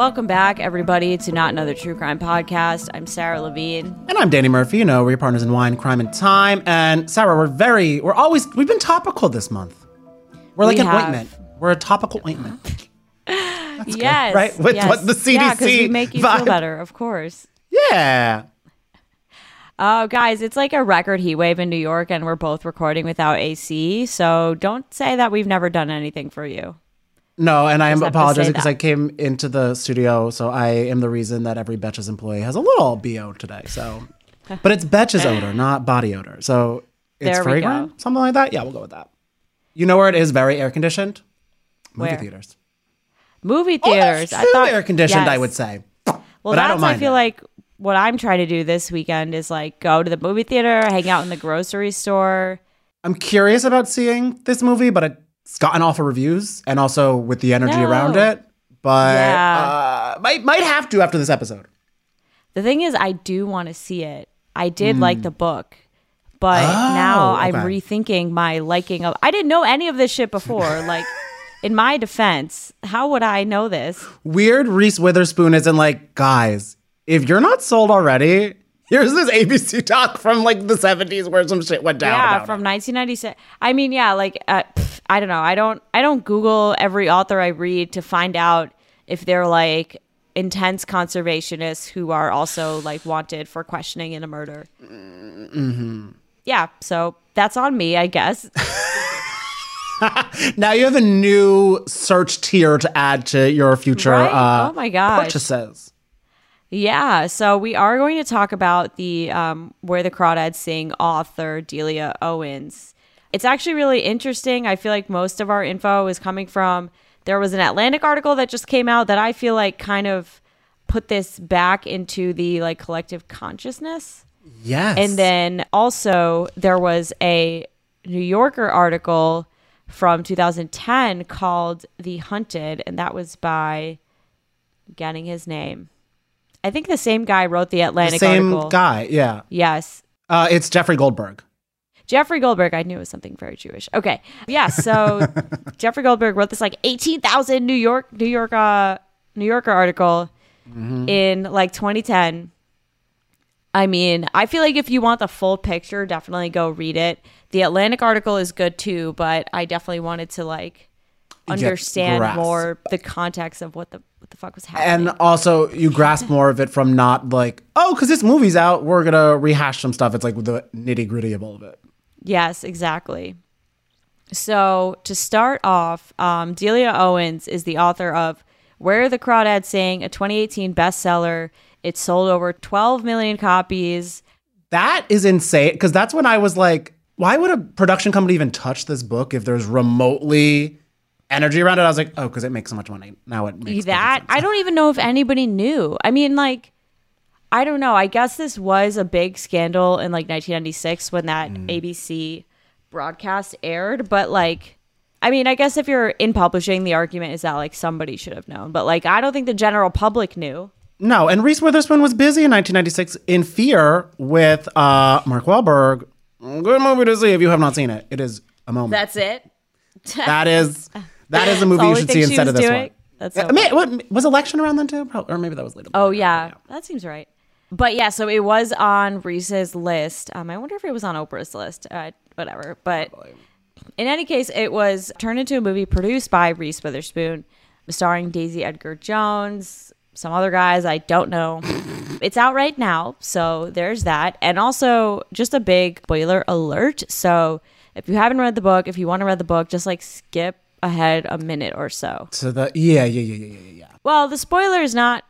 Welcome back, everybody, to Not Another True Crime Podcast. I'm Sarah Levine. And I'm Danny Murphy. You know, we're your partners in wine, crime, and time. And Sarah, we're very, we're always, we've been topical this month. We're like We an have. ointment. We're a topical ointment. yes, right? With yes. what the Yeah, 'cause we CDC make you vibe. feel better, of course. Yeah. Oh, guys, it's like a record heat wave in New York, and we're both recording without AC. So don't say that we've never done anything for you. No, and I am Just have to apologizing because. I came into the studio, so I am the reason that every Betches employee has a little BO today. So, but it's Betches odor, not body odor. So it's There fragrant, something like that. Yeah, we'll go with that. You know where it is very air conditioned? Movie Where? theaters. Movie oh, theaters. Almost too air conditioned, I would say. Well, but that's I don't mind. feel it. like what I'm trying to do this weekend is like go to the movie theater, hang out in the grocery store. I'm curious about seeing this movie, but it's gotten awful reviews and also with the energy No. around it. But Yeah. uh, might might have to after this episode. The thing is, I do want to see it. I did like the book, but now I'm Hmm. Oh, rethinking my liking of. I didn't know any of this shit before. like, in my defense, how would I know this? Weird Reese Witherspoon isn't like, guys, if you're not sold already, here's this ABC talk from like the 70s where some shit went down. yeah, from it. 1996. I mean, yeah, like uh, pff, I don't know. I don't. I don't Google every author I read to find out if they're like intense conservationists who are also like wanted for questioning in a murder. Mm-hmm. Yeah, so that's on me, I guess. Now you have a new search tier to add to your future Right? uh, Oh my gosh. purchases. Yeah, so we are going to talk about the um, Where the Crawdads Sing author Delia Owens. It's actually really interesting. I feel like most of our info is coming from. There was an Atlantic article that just came out that I feel like kind of put this back into the like collective consciousness. Yes. And then also there was a New Yorker article from 2010 called The Hunted, and that was by getting his name. I think the same guy wrote the Atlantic the same article. guy, yeah. Yes. Uh, it's Jeffrey Goldberg. Jeffrey Goldberg, I knew it was something very Jewish. Okay. Yeah, so Jeffrey Goldberg wrote this like 18,000 New York New York uh New Yorker article in like 2010. I mean, I feel like if you want the full picture, definitely go read it. The Atlantic article is good too, but I definitely wanted to like understand grasp. more the context of what the what the fuck was happening. And also, you grasp more of it from not like, oh, because this movie's out, we're gonna rehash some stuff. It's like the nitty gritty of all of it. Yes, exactly. So to start off, um, Delia Owens is the author of Where the Crawdads Sing, a 2018 bestseller. It sold over 12 million copies. That is insane. Because that's when I was like, why would a production company even touch this book if there's remotely energy around it? I was like, oh, because it makes so much money. Now it makes that I don't even know if anybody knew. I mean, like, I don't know. I guess this was a big scandal in like 1996 when that Mm. ABC broadcast aired. But like, I mean, I guess if you're in publishing, the argument is that like somebody should have known. But like, I don't think the general public knew. No, and Reese Witherspoon was busy in 1996 in Fear with uh, Mark Wahlberg. Good movie to see if you have not seen it. It is a moment. That's it. that is that is a movie you should see instead of this doing? one. That's so may- what- was election around then too? Probably, or maybe that was later. Oh yeah, that seems right. But yeah, so it was on Reese's list. Um, I wonder if it was on Oprah's list. Uh, whatever. But in any case, it was turned into a movie produced by Reese Witherspoon, starring Daisy Edgar Jones, some other guys I don't know. it's out right now, so there's that. And also, just a big spoiler alert. So if you haven't read the book, if you want to read the book, just like skip ahead a minute or so. So the yeah yeah yeah yeah yeah yeah. Well, the spoiler is not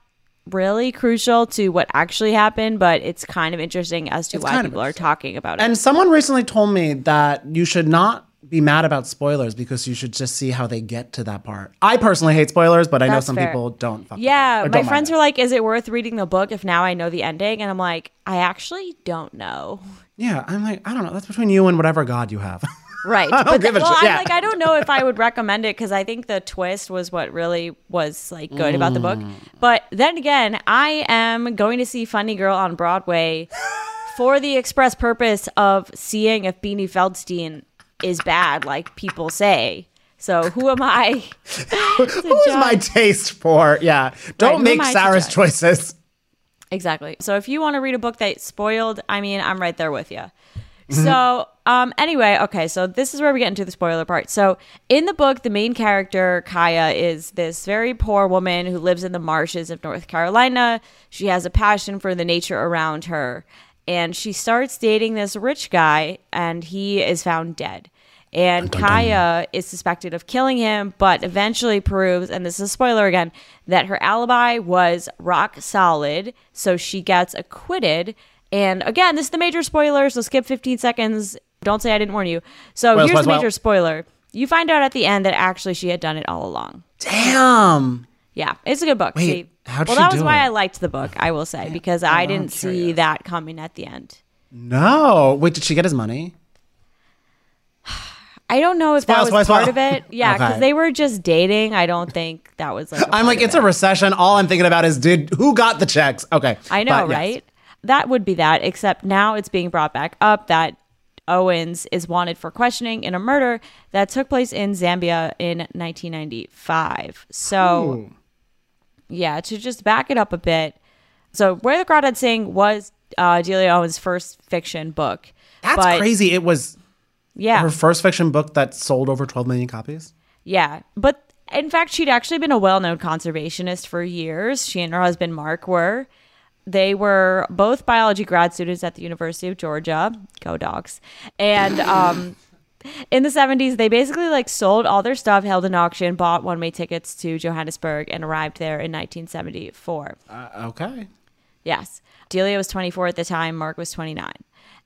really crucial to what actually happened, but it's kind of interesting as to It's why people are talking about it. And someone recently told me that you should not be mad about spoilers because you should just see how they get to that part. I personally hate spoilers, but I know some fair. people don't. Fuck yeah, my don't friends were like, "Is it worth reading the book if now I know the ending?" And I'm like, "I actually don't know." Yeah, I'm like, I don't know. That's between you and whatever God you have. Right. I don't but give a well, shit. I'm Yeah. like, I don't know if I would recommend it because I think the twist was what really was like good about the book. Mm. But then again, I am going to see Funny Girl on Broadway for the express purpose of seeing if Beanie Feldstein is bad, like people say. So who am I? Who is my taste for? Yeah. Don't am make Sarah's choices. Exactly. So if you want to read a book that spoiled, I mean, I'm right there with you. Mm-hmm. So, um, anyway, okay, so this is where we get into the spoiler part. So, in the book, the main character, Kya, is this very poor woman who lives in the marshes of North Carolina. She has a passion for the nature around her. And she starts dating this rich guy, and he is found dead. And Kya is suspected of killing him, but eventually proves, and this is a spoiler again, that her alibi was rock solid. So she gets acquitted. And again, this is the major spoiler, so skip 15 seconds. Don't say I didn't warn you. So Spoil, here's spoil, the major spoil. spoiler. You find out at the end that actually she had done it all along. Damn. Yeah, it's a good book. Wait, See, how'd well, she that was why it? I liked the book, I will say, because I didn't see that coming at the end. No. Wait, did she get his money? I don't know if that was spoil, spoil. part of it. Yeah, because Okay. they were just dating. I don't think that was like. I'm like, it's a recession. All I'm thinking about is did who got the checks? Okay. I know, But yes. right? That would be that, except now it's being brought back up that Owens is wanted for questioning in a murder that took place in Zambia in 1995. So, yeah, to just back it up a bit. So, Where the Crawdad Sing was uh, Delia Owens' first fiction book. That's but, crazy. It was Yeah. her first fiction book that sold over 12 million copies. Yeah, but in fact, she'd actually been a well-known conservationist for years. She and her husband Mark were. They were both biology grad students at the University of Georgia. Go dogs! And um, in the '70s, they basically like sold all their stuff, held an auction, bought one-way tickets to Johannesburg, and arrived there in 1974. Uh, okay. Yes. Delia was 24 at the time. Mark was 29.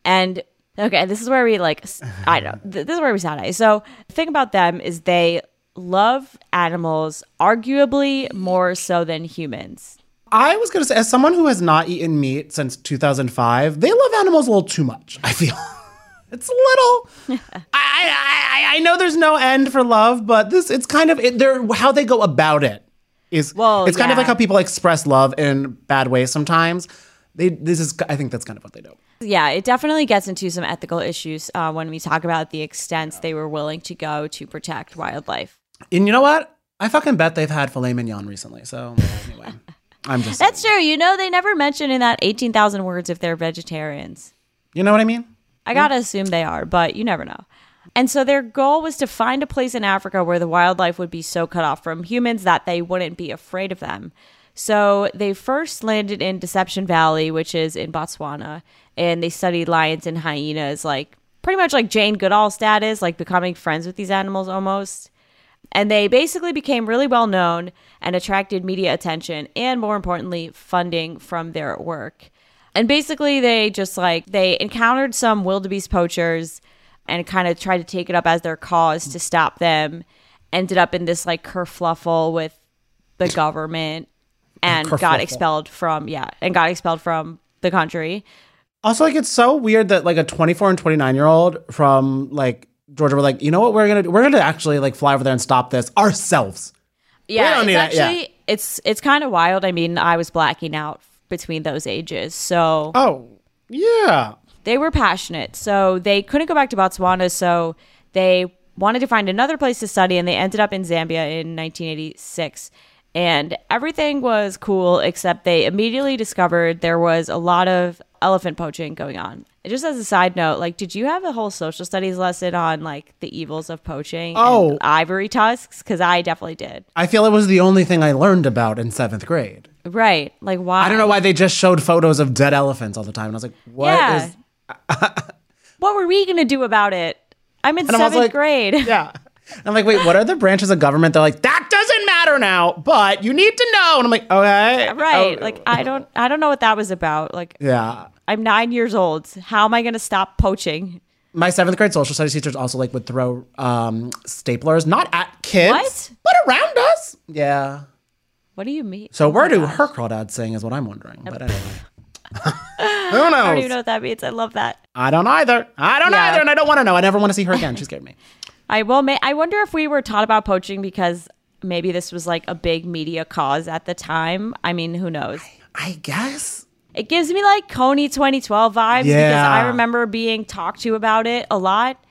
And okay, this is where we like, I don't know, th- this is where we eye. So the thing about them is they love animals arguably more so than humans. I was gonna say, as someone who has not eaten meat since 2005, they love animals a little too much. I feel it's a little. I, I I I know there's no end for love, but this it's kind of it, they're how they go about it is Well, it's kind of like how people express love in bad ways sometimes. They this is I think that's kind of what they do. Yeah, it definitely gets into some ethical issues uh, when we talk about the extents they were willing to go to protect wildlife. And you know what? I fucking bet they've had filet mignon recently. So anyway, I'm just That's true. You know, they never mention in that 18,000 words if they're vegetarians. you know what I mean. I gotta assume they are, but you never know. And so their goal was to find a place in Africa where the wildlife would be so cut off from humans that they wouldn't be afraid of them. So they first landed in Deception Valley, which is in Botswana, and they studied lions and hyenas, like pretty much like Jane Goodall status, like becoming friends with these animals almost. And they basically became really well known and attracted media attention and, more importantly, funding from their work. And basically, they just like they encountered some wildebeest poachers and kind of tried to take it up as their cause to stop them. Ended up in this like kerfluffle with the government and got expelled from yeah, and got expelled from the country. Also, like it's so weird that like a 24 and 29 year old from like Georgia were like, you know what, we're gonna we're gonna actually like fly over there and stop this ourselves. Yeah, it's that, yeah. actually it's it's kind of wild. I mean, I was blacking out between those ages, so Oh yeah, they were passionate. So they couldn't go back to Botswana, so they wanted to find another place to study, and they ended up in Zambia in 1986. And everything was cool, except they immediately discovered there was a lot of elephant poaching going on. Just as a side note, like, did you have a whole social studies lesson on like the evils of poaching Oh. and ivory tusks? Because I definitely did. I feel it was the only thing I learned about in seventh grade. Right? Like, why? I don't know why they just showed photos of dead elephants all the time, and I was like, what is? Yeah. what were we gonna do about it? I'm in And seventh like, grade. Yeah. And I'm like, wait, what are the branches of government? They're like, that doesn't matter now, but you need to know. And I'm like, okay, right. Oh, like i don't i don't know what that was about. Like yeah. i'm nine years old. How am i going to stop poaching? My seventh grade social studies teachers also like would throw um, staplers not at kids What? but around us. Yeah. What do you mean? So Oh where do gosh. her crawdads sing is what i'm wondering but anyway. Who knows? i don't even know what that means. I love that. I don't either. I don't Yeah. either and i don't want to know. I never want to see her again. She scared me i will may i wonder if we were taught about poaching because maybe this was like a big media cause at the time. I mean who knows? I guess. It gives me like Kony 2012 vibes because i remember being talked to about it a lot.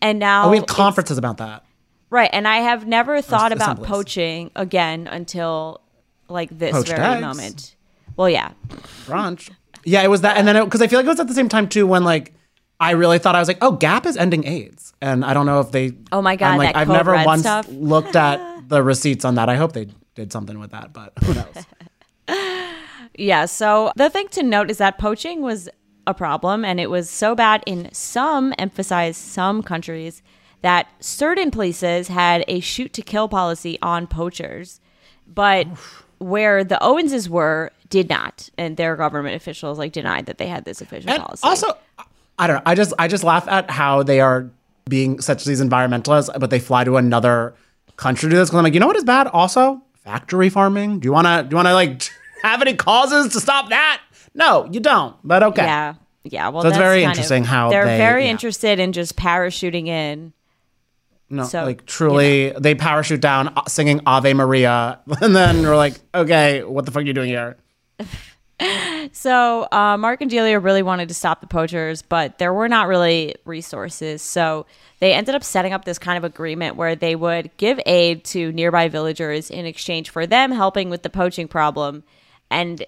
And now oh, we have conferences about that. Right, and I have never thought about assemblies. poaching again until like this Poached very eggs. moment. Well, yeah, brunch. Yeah, it was that, and then because I feel like it was at the same time too when like I really thought I was like, oh, Gap is ending AIDS, and I don't know if they. Oh my God, I'm like, I've never once stuff. looked at the receipts on that. I hope they did something with that, but who knows? yeah. So the thing to note is that poaching was a problem, and it was so bad in some, emphasize some countries, that certain places had a shoot to kill policy on poachers, but where the Owenses were did not, and their government officials like denied that they had this official And policy. also, I don't know. I just I just laugh at how they are being such these environmentalists, but they fly to another country to do this because I'm like, you know what is bad? Also, factory farming. Do you wanna do you wanna like have any causes to stop that? No, you don't. But okay. Yeah. Yeah. Well, So it's that's very kind of- interesting how they're they- very yeah. interested in just parachuting in. No, So, like truly, they parachute down uh, singing Ave Maria, and then we're like, okay, what the fuck are you doing here? So uh, Mark and Delia really wanted to stop the poachers, but there were not really resources. So they ended up setting up this kind of agreement where they would give aid to nearby villagers in exchange for them helping with the poaching problem. And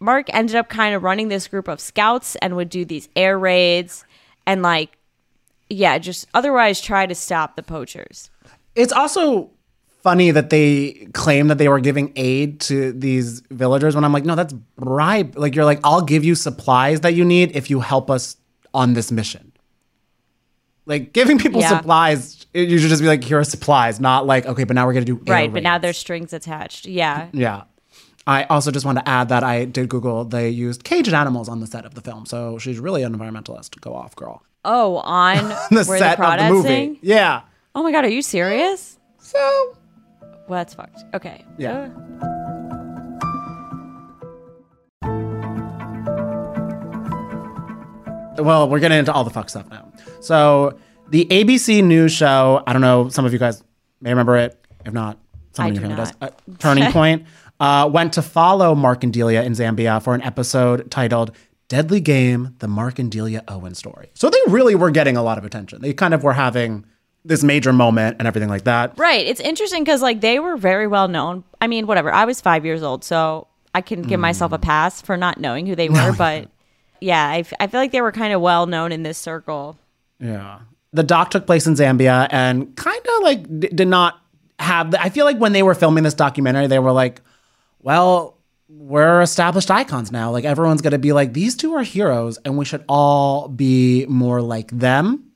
Mark ended up kind of running this group of scouts and would do these air raids and like, yeah, just otherwise try to stop the poachers. It's also funny that they claim that they were giving aid to these villagers when I'm like, no, that's bribe. Like you're like, I'll give you supplies that you need if you help us on this mission. Like giving people Yeah. supplies, you should just be like, here are supplies, not like, okay, but now we're gonna do air Right, but now there's strings attached. Yeah. Yeah. I also just want to add that I did Google they used caged animals on the set of the film. So she's really an environmentalist. Go off, girl. Oh, on The set the of the movie. sing? Yeah. Oh my god, are you serious? So Well, that's fucked. Okay. Yeah. Uh, well, we're getting into all the fuck stuff now. So the ABC news show, I don't know, some of you guys may remember it. If not, someone I in your family does. Uh, Turning Point uh, went to follow Mark and Delia in Zambia for an episode titled Deadly Game, the Mark and Delia Owen story. So they really were getting a lot of attention. They kind of were having this major moment and everything like that. right. It's interesting because like they were very well known. I mean, whatever. I was five years old, so I can give hmm. myself a pass for not knowing who they were. but yeah, I, f- I feel like they were kind of well known in this circle. Yeah. The doc took place in Zambia and kind of like d- did not have. The, I feel like when they were filming this documentary, they were like, well, we're established icons now. Like everyone's going to be like, these two are heroes and we should all be more like them.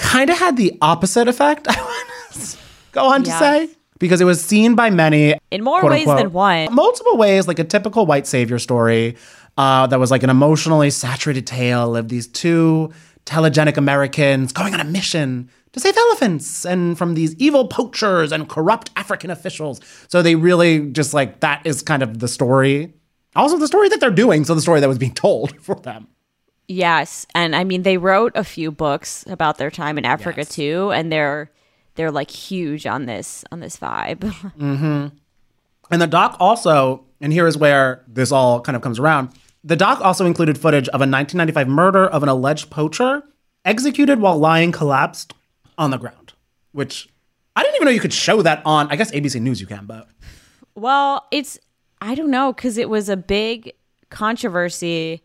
Yeah. Kind of had the opposite effect, I want to go on to say. Because it was seen by many In more ways unquote, than one. Multiple ways, like a typical white savior story uh, that was like an emotionally saturated tale of these two telegenic Americans going on a mission to save elephants and from these evil poachers and corrupt African officials. So they really just like that is kind of the story. Also, the story that they're doing. So the story that was being told for them. Yes, and I mean they wrote a few books about their time in Africa Yes. too, and they're they're like huge on this on this vibe. Mm-hmm. And the doc also, and here is where this all kind of comes around. The doc also included footage of a 1995 murder of an alleged poacher executed while lying collapsed on the ground, which I didn't even know you could show that on, I guess ABC News you can, but Well, it's I don't know because it was a big controversy.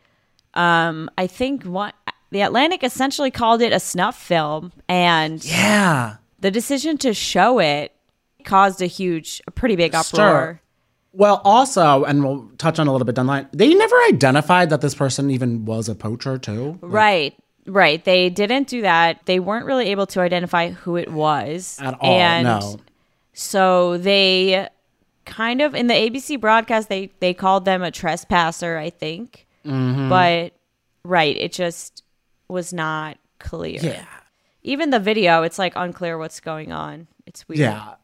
Um, I think what the Atlantic essentially called it a snuff film, and yeah. the decision to show it caused a huge, a pretty big uproar. Well, also, and we'll touch on a little bit down the line, they never identified that this person even was a poacher, too. Right, right. They didn't do that. They weren't really able to identify who it was At all, And no. So they kind of in the ABC broadcast they they called them a trespasser, I think. Mm-hmm. But right, it just was not clear. Yeah. Even the video, it's like unclear what's going on. It's weird. Yeah.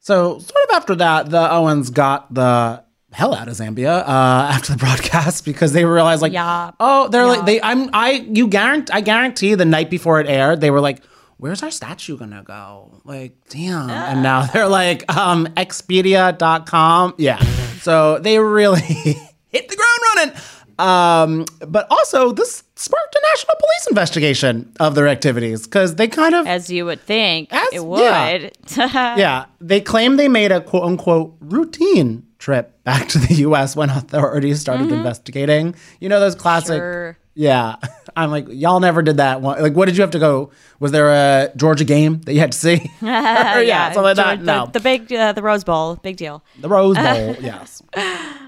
So sort of after that, the Owens got the hell out of Zambia uh, after the broadcast because they realized like, Yeah. oh, they're Yeah. like they. I'm I you guarantee I guarantee the night before it aired, they were like. Where's our statue gonna go? Like, damn. And now they're like, um, Expedia.com. Yeah. So they really hit the ground running. Um, but also this sparked a national police investigation of their activities because they kind of As you would think, As- it would. yeah they claim they made a quote unquote routine trip back to the U.S. when authorities started investigating. You know those classic. Mm-hmm. Sure. Yeah, I'm like y'all never did that. One. Like, what did you have to go? Was there a Georgia game that you had to see? Or, yeah, something like that. The, the big, uh, the Rose Bowl, big deal. the Rose Bowl. yes,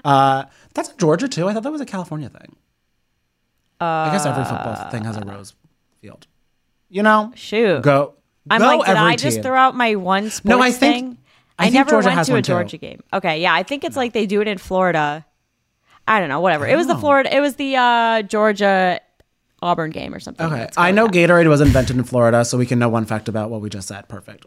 uh, that's in Georgia too. I thought that was a California thing. I guess every football thing has a rose field. You know, Shoot. go. I'm go like, did every I just team. throw out my one sports No, I think- thing? I I, think never Georgia went to a one, too. Georgia game. Okay, yeah, I think it's like they do it in Florida. I don't know, whatever. It was the Florida. It was the uh, Georgia Auburn game or something. Okay, I know. Gatorade was invented in Florida, so we can know one fact about what we just said. Perfect.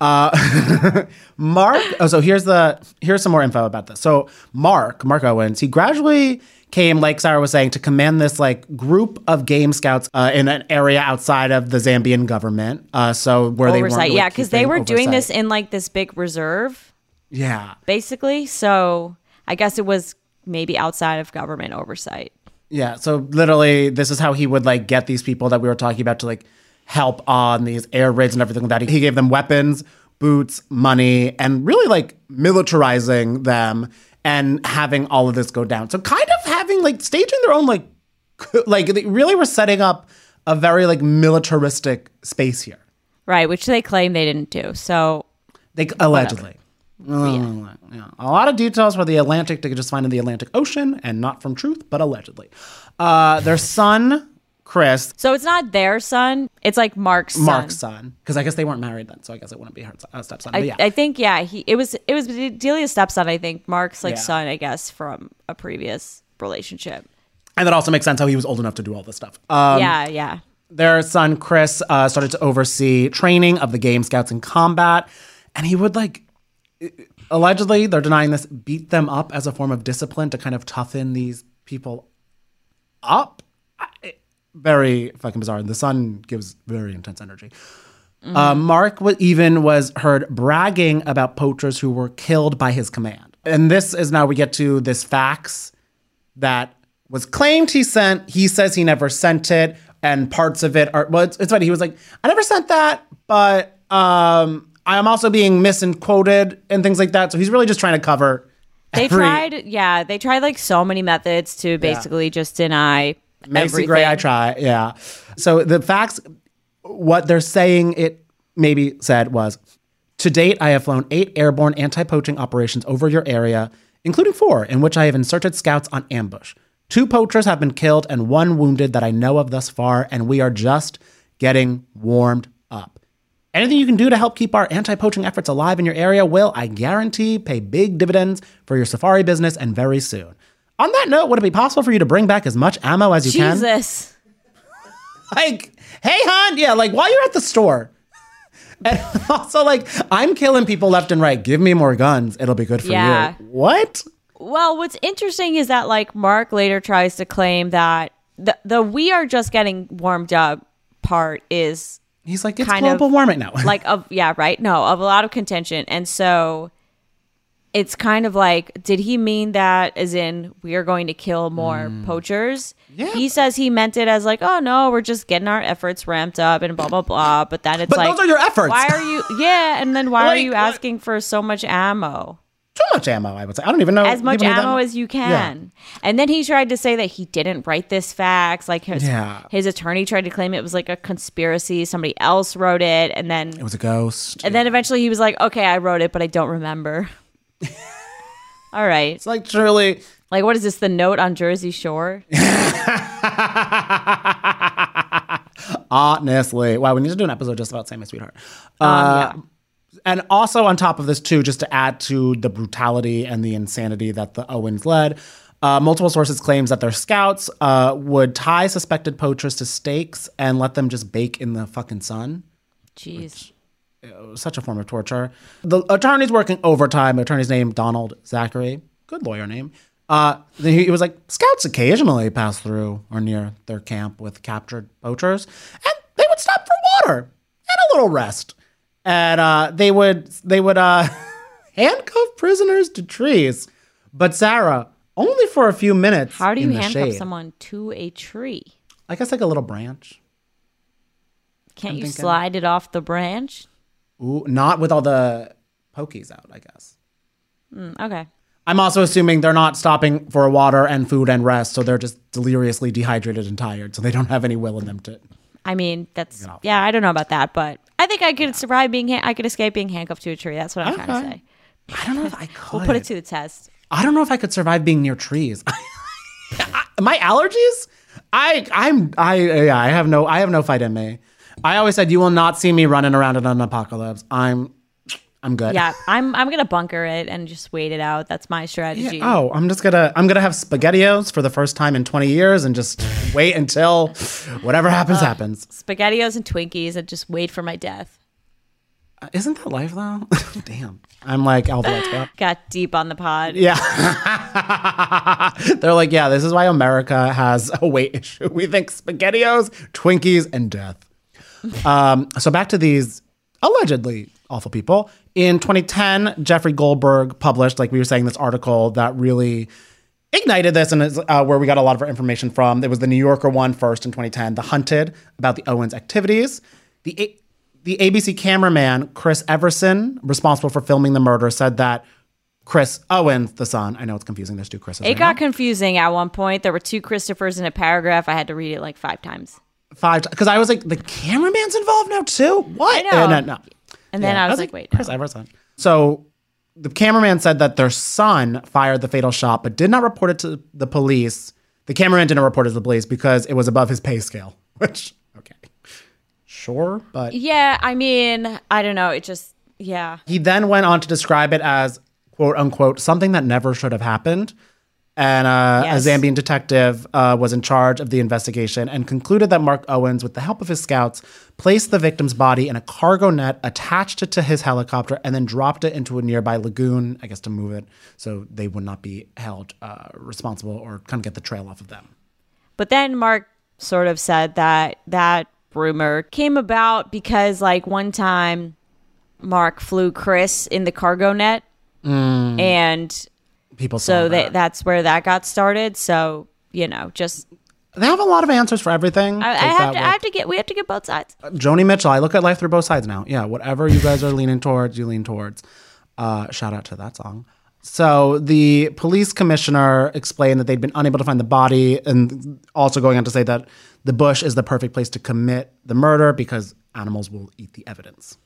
Uh, Mark. Oh, so here's the here's some more info about this. So Mark, Mark Owens, he gradually came, like Sarah was saying, to command this like group of game scouts uh, in an area outside of the Zambian government. Uh, so where they weren't oversight. really yeah, because they were doing this in like this big reserve, Yeah, basically. So I guess it was maybe outside of government oversight. Yeah, so literally, this is how he would like get these people that we were talking about to like help on these air raids and everything like that. He gave them weapons, boots, money, and really like militarizing them and having all of this go down. So kind of having like staging their own like like they really were setting up a very like militaristic space here. Right, which they claim they didn't do. So They allegedly. Uh, yeah. A lot of details for the Atlantic to just find in the Atlantic Ocean and not from truth, but allegedly. Uh, their son, Chris, so it's not their son, it's like Mark's son. Mark's son, because I guess they weren't married then, so I guess it wouldn't be her uh, stepson. I, But yeah, I think yeah, he it was it was Delia's stepson, I think. Mark's like Yeah. son, I guess, from a previous relationship. and that also makes sense how he was old enough to do all this stuff. Um, yeah, yeah. their son Chris uh, started to oversee training of the Game Scouts in combat, and he would like allegedly they're denying this beat them up as a form of discipline to kind of toughen these people up. Very fucking bizarre. And the sun gives very intense energy. Uh, Mark even was heard bragging about poachers who were killed by his command. And this is now we get to this fax that was claimed he sent. He says he never sent it, and parts of it are. Well, it's, it's funny. He was like, "I never sent that," but um, I am also being misquoted and things like that. So he's really just trying to cover. They every- tried yeah, they tried like so many methods to basically just deny Macy everything. Gray, I try. Yeah. So the facts, what they're saying it maybe said was to date, I have flown eight airborne anti poaching operations over your area, including four in which I have inserted scouts on ambush. Two poachers have been killed and one wounded that I know of thus far, and we are just getting warmed up. Anything you can do to help keep our anti poaching efforts alive in your area will, I guarantee, pay big dividends for your safari business and very soon. On that note, would it be possible for you to bring back as much ammo as you can? Jesus. like, hey, hon, yeah, like while you're at the store. And also, like, I'm killing people left and right. Give me more guns. It'll be good for Yeah. you. What? Well, what's interesting is that like Mark later tries to claim that the the we are just getting warmed up part is He's like, it's Kind of global warming now. like of yeah right no of a lot of contention and so it's kind of like did he mean that as in we are going to kill more poachers Hmm. Yeah. he says he meant it as like oh no we're just getting our efforts ramped up and blah blah blah but then it's But like those are your efforts. why are you yeah and then why are Like, you what- asking for so much ammo Too much ammo, I would say. I don't even know. as much ammo as you can. And then he tried to say that he didn't write this fax. Like his, Yeah. his attorney tried to claim it was like a conspiracy. Somebody else wrote it. And then It was a ghost. and then eventually he was like, okay, I wrote it, but I don't remember. All right. it's like truly. Like, what is this? The note on Jersey Shore? Honestly, wow, we need to do an episode just about Sammi Sweetheart. Um, Uh, yeah. And also on top of this too, just to add to the brutality and the insanity that the Owens led, uh, multiple sources claims that their scouts uh, would tie suspected poachers to stakes and let them just bake in the fucking sun. Jeez. It was such a form of torture. The attorney's working overtime. Attorney's name Donald Zachary, good lawyer name. Uh, he, he was like, scouts occasionally pass through or near their camp with captured poachers, and they would stop for water and a little rest, and uh, they would they would uh, handcuff prisoners to trees. But Sarah, only for a few minutes. How do you handcuff shade. someone to a tree? I guess like a little branch. Can't I'm you thinking- slide it off the branch? Ooh, not with all the pokies out, I guess. Mm, okay. I'm also assuming they're not stopping for water and food and rest, so they're just deliriously dehydrated and tired, so they don't have any will in them to. I mean, that's yeah. I don't know about that, but I think I could survive being. Ha- I could escape being handcuffed to a tree. That's what I'm trying to say. I don't know if I could. We'll put it to the test. I don't know if I could survive being near trees. My allergies? I I'm I yeah, I have no I have no fight in me. I always said you will not see me running around in an apocalypse. I'm I'm good. Yeah, I'm. I'm gonna bunker it and just wait it out. That's my strategy. Oh, I'm just gonna I'm gonna have spaghettios for the first time in 20 years and just wait until whatever happens happens. Spaghettios and Twinkies and just wait for my death. Uh, Isn't that life though? Damn. I'm like bro. Got deep on the pod. Yeah. They're like, yeah, this is why America has a weight issue. We think spaghettios, Twinkies, and death. Um, so back to these allegedly awful people. In 2010, Jeffrey Goldberg published, like we were saying, this article that really ignited this and is uh, where we got a lot of our information from. There was the New Yorker one first in 2010, The Hunted, about the Owens activities. The A- the ABC cameraman Chris Everson, responsible for filming the murder, said that Chris Owens, the son, I know it's confusing. There's two Chris's. It right got now. confusing at one point. There were two Christophers in a paragraph. I had to read it like five times. five because I was like, the cameraman's involved now too. What? I know. And then, no. And then Yeah, I was, like, wait, Chris no. Everson. So the cameraman said that their son fired the fatal shot, but did not report it to the police. The cameraman didn't report it to the police because it was above his pay scale. Which, okay, sure, but Yeah, I mean, I don't know. It just, yeah. he then went on to describe it as quote unquote something that never should have happened. And uh, Yes. a Zambian detective uh, was in charge of the investigation and concluded that Mark Owens, with the help of his scouts, placed the victim's body in a cargo net, attached it to his helicopter, and then dropped it into a nearby lagoon, I guess to move it so they would not be held uh, responsible or kind of get the trail off of them. But then Mark sort of said that that rumor came about because, like, one time Mark flew Chris in the cargo net. Mm. And People so that. that's where that got started. So, you know, just they have a lot of answers for everything. I, I have to, I have to get, we have to get both sides. Joni Mitchell, I look at life through both sides now. Yeah, whatever you guys are leaning towards, you lean towards. Uh, shout out to that song. So the police commissioner explained that they'd been unable to find the body, and also going on to say that the bush is the perfect place to commit the murder because animals will eat the evidence.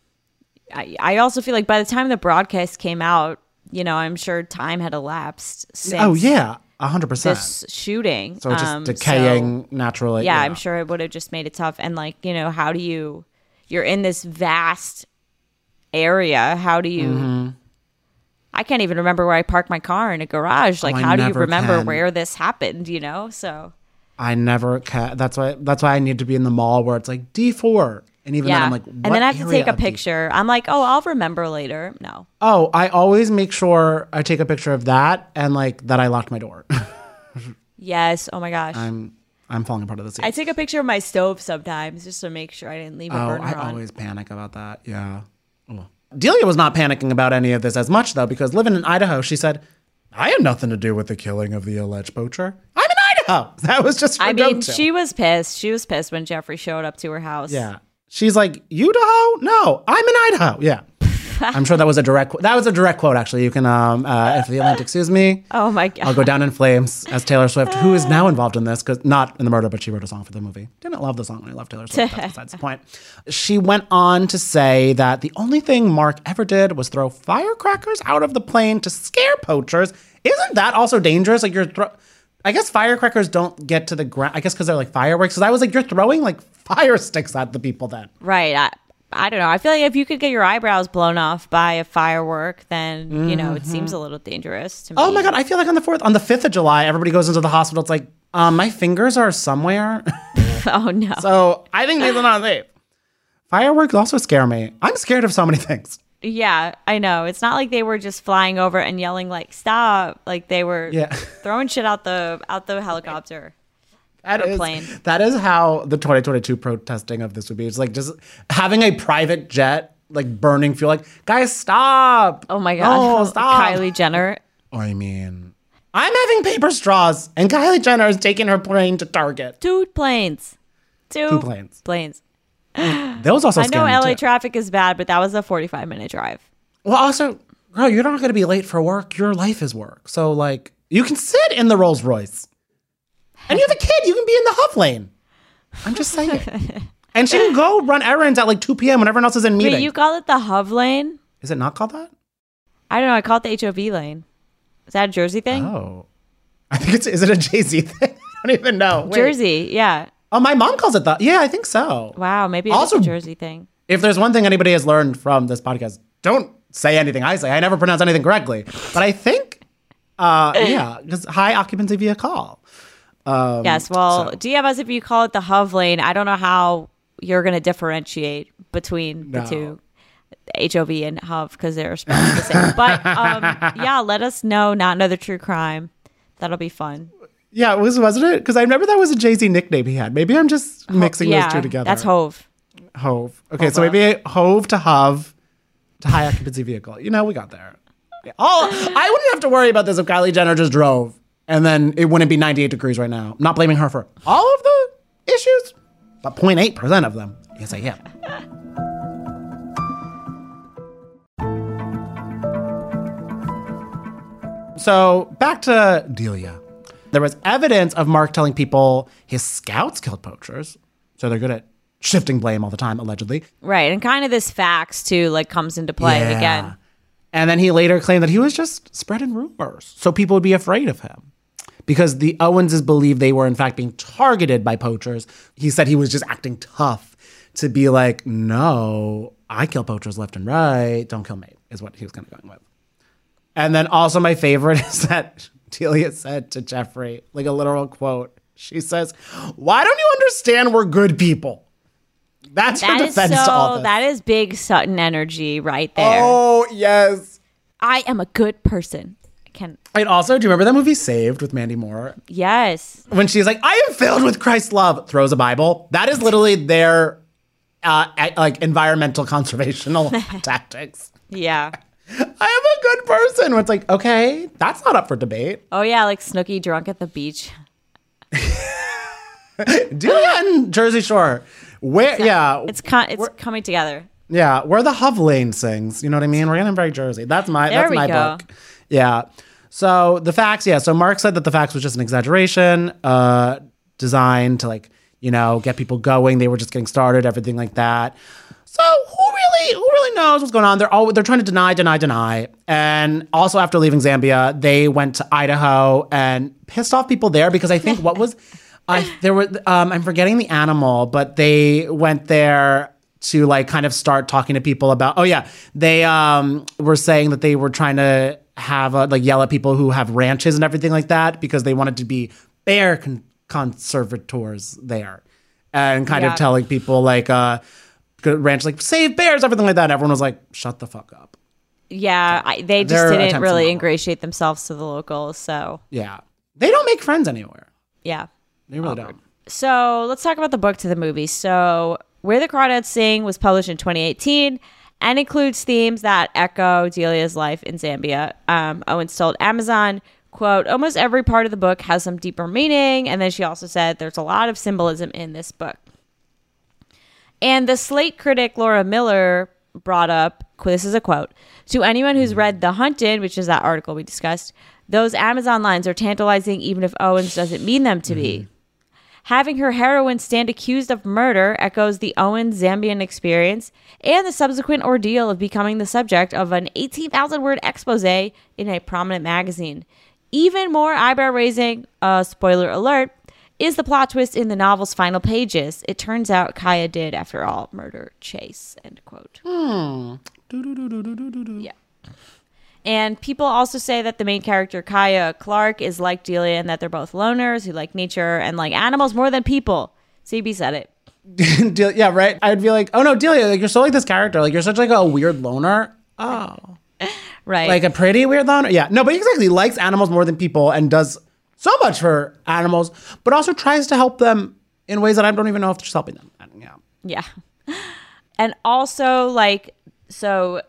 I, I also feel like by the time the broadcast came out, you know, I'm sure time had elapsed since Oh yeah, hundred percent. this shooting. So just Um, decaying so- naturally. yeah, I'm sure it would have just made it tough. And like, you know, how do you? You're in this vast area. How do you? Mm-hmm. I can't even remember where I parked my car in a garage. Like, Oh, how do you remember can. where this happened? You know, so I never ca- That's why. That's why I need to be in the mall where it's like D four, and even then. I'm like, and then I have to take a of D4? picture. I'm like, oh, I'll remember later. No, Oh, I always make sure I take a picture of that and like that I locked my door. yes. Oh my gosh. I'm I'm falling apart at this. I take a picture of my stove sometimes just to make sure I didn't leave a Oh, burner I on. always panic about that. Yeah. Oh. Delia was not panicking about any of this as much though, because living in Idaho, she said, "I had nothing to do with the killing of the alleged poacher. I'm in Idaho." That was just. I mean, she was pissed. She was pissed when Jeffrey showed up to her house. Yeah. She's like, Idaho? No, I'm in Idaho. Yeah. I'm sure that was a direct. That was a direct quote. Actually, you can. Um, uh, if the Atlantic sues me, Oh my god. I'll go down in flames as Taylor Swift, who is now involved in this, because not in the murder, but she wrote a song for the movie. Didn't love the song. When I love Taylor Swift. That's besides the point. She went on to say that the only thing Mark ever did was throw firecrackers out of the plane to scare poachers. Isn't that also dangerous? Like you're throw. I guess firecrackers don't get to the ground. I guess because they're like fireworks. Because I was like, you're throwing like fire sticks at the people then. Right. I, I don't know. I feel like if you could get your eyebrows blown off by a firework, then you know it seems a little dangerous to me. Oh my god! I feel like on the fourth, on the fifth of July, everybody goes into the hospital. It's like, um, my fingers are somewhere. oh no. So I think these are not safe. Fireworks also scare me. I'm scared of so many things. Yeah, I know. It's not like they were just flying over and yelling like "stop!" Like they were Yeah. throwing shit out the out the helicopter. That is, plane. that is how the 2022 protesting of this would be. It's like just having a private jet, like burning fuel. Like, guys, stop! Oh my god. No, stop! Kylie Jenner. I mean, I'm having paper straws, and Kylie Jenner is taking her plane to Target. Two planes. Two, Two planes. Planes. Those also I know LA too. traffic is bad, but that was a 45 minute drive. Well, also, girl, you're not going to be late for work. Your life is work. So, like, you can sit in the Rolls Royce. And you have a kid. You can be in the Huff lane. I'm just saying. and she can go run errands at like 2 p.m. when everyone else is in meetings. Wait, you call it the Hov lane? is it not called that? I don't know. I call it the HOV lane. Is that a Jersey thing? Oh. I think it's, is it a Jay Z thing? I don't even know. Wait. Jersey, yeah. Oh, my mom calls it that. Yeah, I think so. Wow, maybe it's Also- a Jersey thing. If there's one thing anybody has learned from this podcast, don't say anything I say. I never pronounce anything correctly. But I think, uh, yeah, because high occupancy via call. Um, yes, well, so- DM us if you call it the Hov lane. I don't know how you're going to differentiate between the No. two. HOV and Hov because they're spelled the same. But um, yeah, let us know. Not another true crime. That'll be fun. Yeah, it was wasn't it? Because I remember that was a Jay Z nickname he had. Maybe I'm just mixing yeah, those two together. That's Hove. Hove. Okay, so maybe Hove to Hov to high occupancy vehicle. You know, we got there. Yeah. All I wouldn't have to worry about this if Kylie Jenner just drove and then it wouldn't be 98 degrees right now. I'm not blaming her for all of the issues, but 0.8 percent of them. Yes, I am. So back to Delia. There was evidence of Mark telling people his scouts killed poachers. So they're good at shifting blame all the time, allegedly. Right. And kind of this facts too, like comes into play Yeah. again. And then he later claimed that he was just spreading rumors so people would be afraid of him. Because the Owenses believed they were, in fact, being targeted by poachers. He said he was just acting tough to be like, no, I kill poachers left and right. Don't kill me, is what he was kind of going with. And then also, my favorite is that Delia said to Jeffrey, like a literal quote, she says, Why don't you understand we're good people? That's her That is defense to all so, this. that is big Sutton energy right there. oh, yes. I am a good person. I can, And also, do you remember that movie Saved with Mandy Moore? yes. When she's like, I am filled with Christ's love, throws a Bible. That is literally their uh, like environmental conservational tactics. Yeah. I am a good person. It's like, okay, that's not up for debate. Oh, yeah. Like Snooki drunk at the beach. Delia and Jersey Shore. Where, yeah, It's con- it's coming together. yeah, where the Hove Lane sings. You know what I mean? We're gonna very Jersey. That's my There that's my go. book. Yeah. So the facts, yeah. So Mark said that the facts was just an exaggeration, uh, designed to like you know get people going. They were just getting started, everything like that. So who really who really knows what's going on? They're all they're trying to deny, deny, deny. And also after leaving Zambia, they went to Idaho and pissed off people there because I think what was I there were um, I'm forgetting the animal, but they went there to like kind of start talking to people about oh yeah they um were saying that they were trying to have a, like yell at people who have ranches and everything like that because they wanted to be bear con- conservators there and kind Yeah. of telling people like uh ranch like save bears everything like that and everyone was like shut the fuck up Yeah. I, they just didn't really ingratiate themselves to the locals. So, yeah they don't make friends anywhere yeah. they really don't So let's talk about the book to the movie. So Where the Crawdads Sing was published in 2018 and includes themes that echo Delia's life in Zambia. Um, Owens told Amazon, quote, almost every part of the book has some deeper meaning. And then she also said there's a lot of symbolism in this book. And the Slate critic Laura Miller brought up this is a quote to anyone who's read The Hunted, which is that article we discussed. Those Amazon lines are tantalizing, even if Owens doesn't mean them to be. Having her heroine stand accused of murder echoes the Owens Zambian experience and the subsequent ordeal of becoming the subject of an 18,000 word expose in a prominent magazine. Even more eyebrow raising, uh, spoiler alert, is the plot twist in the novel's final pages. It turns out Kya did, after all, murder Chase. End quote. Hmm. Yeah. And people also say that the main character, Kya Clark, is like Delia and that they're both loners who like nature and like animals more than people. CB said it. Yeah right i'd be like oh no delia like you're so like this character like you're such like a weird loner oh Right. like a pretty weird loner. Yeah, no, but he exactly likes animals more than people and does so much for animals, but also tries to help them in ways that I don't even know if she's helping them. Yeah, Yeah. And also, like, so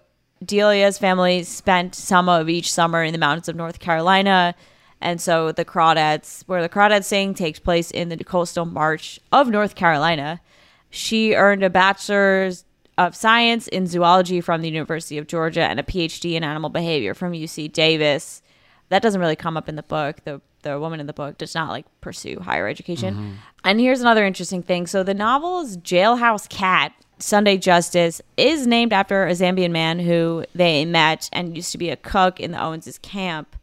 Delia's family spent some of each summer in the mountains of North Carolina. And so the crawdads, where the crawdad sing takes place in the coastal march of North Carolina. She earned a bachelor's of science in zoology from the University of Georgia and a PhD in animal behavior from UC Davis. That doesn't really come up in the book. The the woman in the book does not like pursue higher education. And here's another interesting thing. So the novel's Jailhouse Cat, Sunday Justice, is named after a Zambian man who they met and used to be a cook in the Owens' camp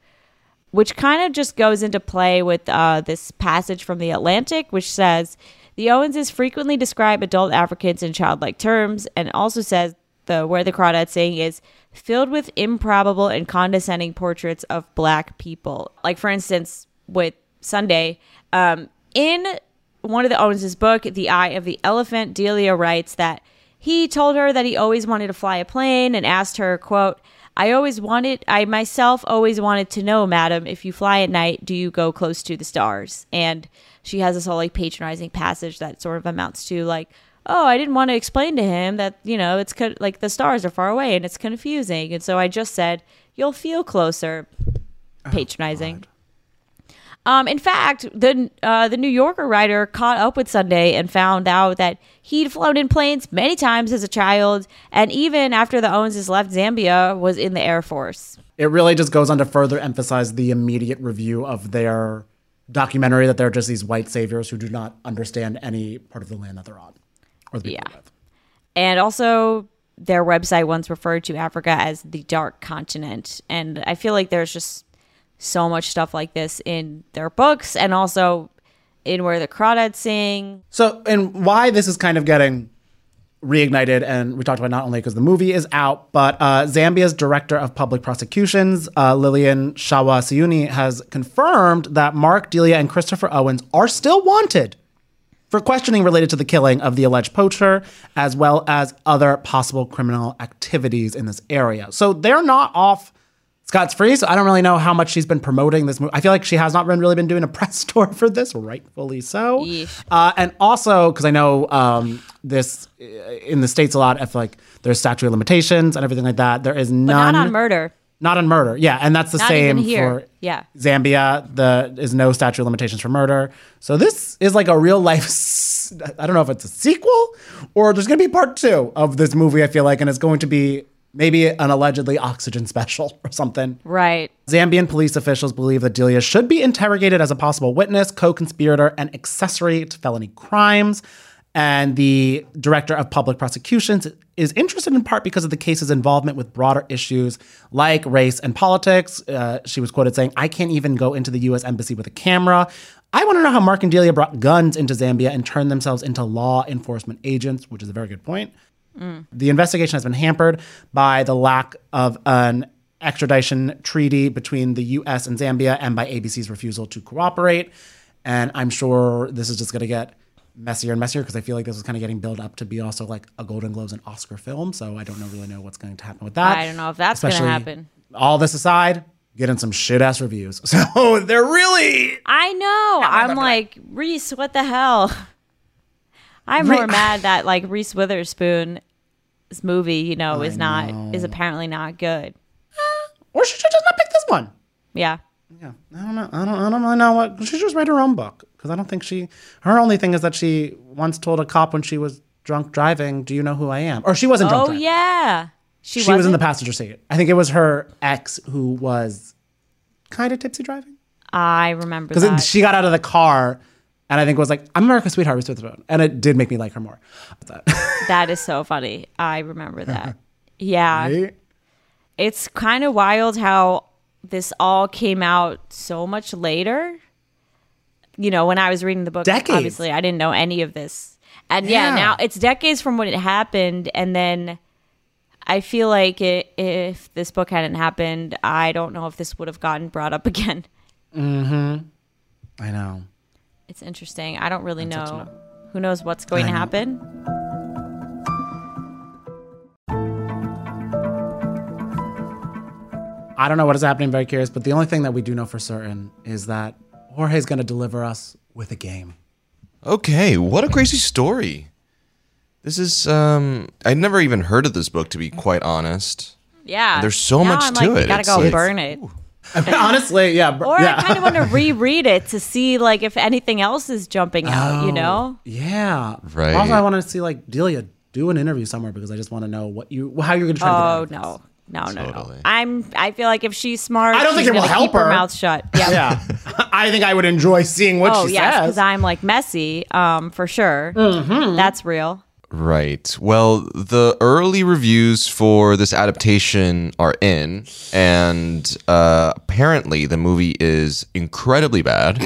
which kind of just goes into play with uh, this passage from the Atlantic, which says the Owenses frequently describe adult Africans in childlike terms, and also says the where the crawdads sing is filled with improbable and condescending portraits of black people. Like for instance, with Sunday, um, in one of the Owens' book, The Eye of the Elephant, Delia writes that he told her that he always wanted to fly a plane and asked her, quote, I always wanted, I myself always wanted to know, madam, if you fly at night, do you go close to the stars? And she has this whole like patronizing passage that sort of amounts to like, oh, I didn't want to explain to him that, you know, it's co- like the stars are far away and it's confusing. And so I just said, you'll feel closer. Patronizing. Um, in fact, the uh, the New Yorker writer caught up with Sunday and found out that he'd flown in planes many times as a child, and even after the Owenses left Zambia, was in the Air Force. It really just goes on to further emphasize the immediate review of their documentary that they're just these white saviors who do not understand any part of the land that they're on or the people Yeah. live. And also, their website once referred to Africa as the Dark Continent, and I feel like there's just so much stuff like this in their books, and also in where the crawdads sing. So, and why this is kind of getting reignited, and we talked about not only because the movie is out, but uh, Zambia's director of public prosecutions, uh, Lillian Shawa Siyuni, has confirmed that Mark Delia and Christopher Owens are still wanted for questioning related to the killing of the alleged poacher, as well as other possible criminal activities in this area. So they're not off Scott's free, so I don't really know how much she's been promoting this movie. I feel like she has not been really been doing a press tour for this, rightfully so. Uh, and also because I know um, this uh, in the states a lot. I feel like there's statute of limitations and everything like that. There is But none. not on murder. Not on murder. Yeah, and that's the Not same for Yeah. Zambia. The is no statute of limitations for murder. So this is like a real life. I don't know if it's a sequel or there's going to be part two of this movie. I feel like, and it's going to be maybe an allegedly oxygen special or something. Right. Zambian police officials believe that Delia should be interrogated as a possible witness, co conspirator, and accessory to felony crimes. And the director of public prosecutions is interested in part because of the case's involvement with broader issues like race and politics. Uh, she was quoted saying, I can't even go into the US embassy with a camera. I want to know how Mark and Delia brought guns into Zambia and turned themselves into law enforcement agents, which is a very good point. Mm. The investigation has been hampered by the lack of an extradition treaty between the US and Zambia and by ABC's refusal to cooperate. And I'm sure this is just going to get messier and messier because I feel like this is kind of getting built up to be also like a Golden Globes and Oscar film. So I don't know, really know what's going to happen with that. I don't know if that's gonna happen. All this aside, getting some shit ass reviews. So they're really I know. I'm like, Reese, what the hell? I'm more mad that like Reese Witherspoon's movie, you know, is not is apparently not good. or she should just not pick this one. Yeah. Yeah, I don't know. I don't. I don't really know what. She should just write her own book because I don't think she. Her only thing is that she once told a cop when she was drunk driving, "Do you know who I am?" Or she wasn't drunk. Oh driving. yeah. She, she was in the passenger seat. I think it was her ex who was kind of tipsy driving I remember because she got out of the car and I think it was like, "I'm America's sweetheart," Reese Witherspoon, and it did make me like her more. That- is so funny. I remember that. Yeah. Right? It's kind of wild how this all came out so much later. You know, when I was reading the book, Decades. obviously I didn't know any of this. And yeah, Yeah. now it's decades from when it happened. And then I feel like it, if this book hadn't happened, I don't know if this would have gotten brought up again. Hmm. I know. It's interesting. I don't really That's good to know. Who knows what's going I to know. happen? I don't know what is happening. Very curious, but the only thing that we do know for certain is that Jorge's going to deliver us with a game. Okay, what a crazy story. This is um I'd never even heard of this book to be quite honest. Yeah. There's so Now much I'm to like, it. Gotta It's go like- burn it. Honestly, yeah. br- Or yeah. I kind of want to reread it to see like if anything else is jumping out, you know? Yeah. Right. Also, I want to see like Delia do an interview somewhere because I just want to know what you how you're going to try to Oh of this. no. No, no, no. I'm I feel like if she's smart, I don't think it will help her. her. mouth shut. Yeah. Yeah. I think I would enjoy seeing what Oh she yes, says. because I'm like messy, um, for sure. Mm-hmm. That's real. Right. Well, the early reviews for this adaptation are in, and uh, apparently the movie is incredibly bad.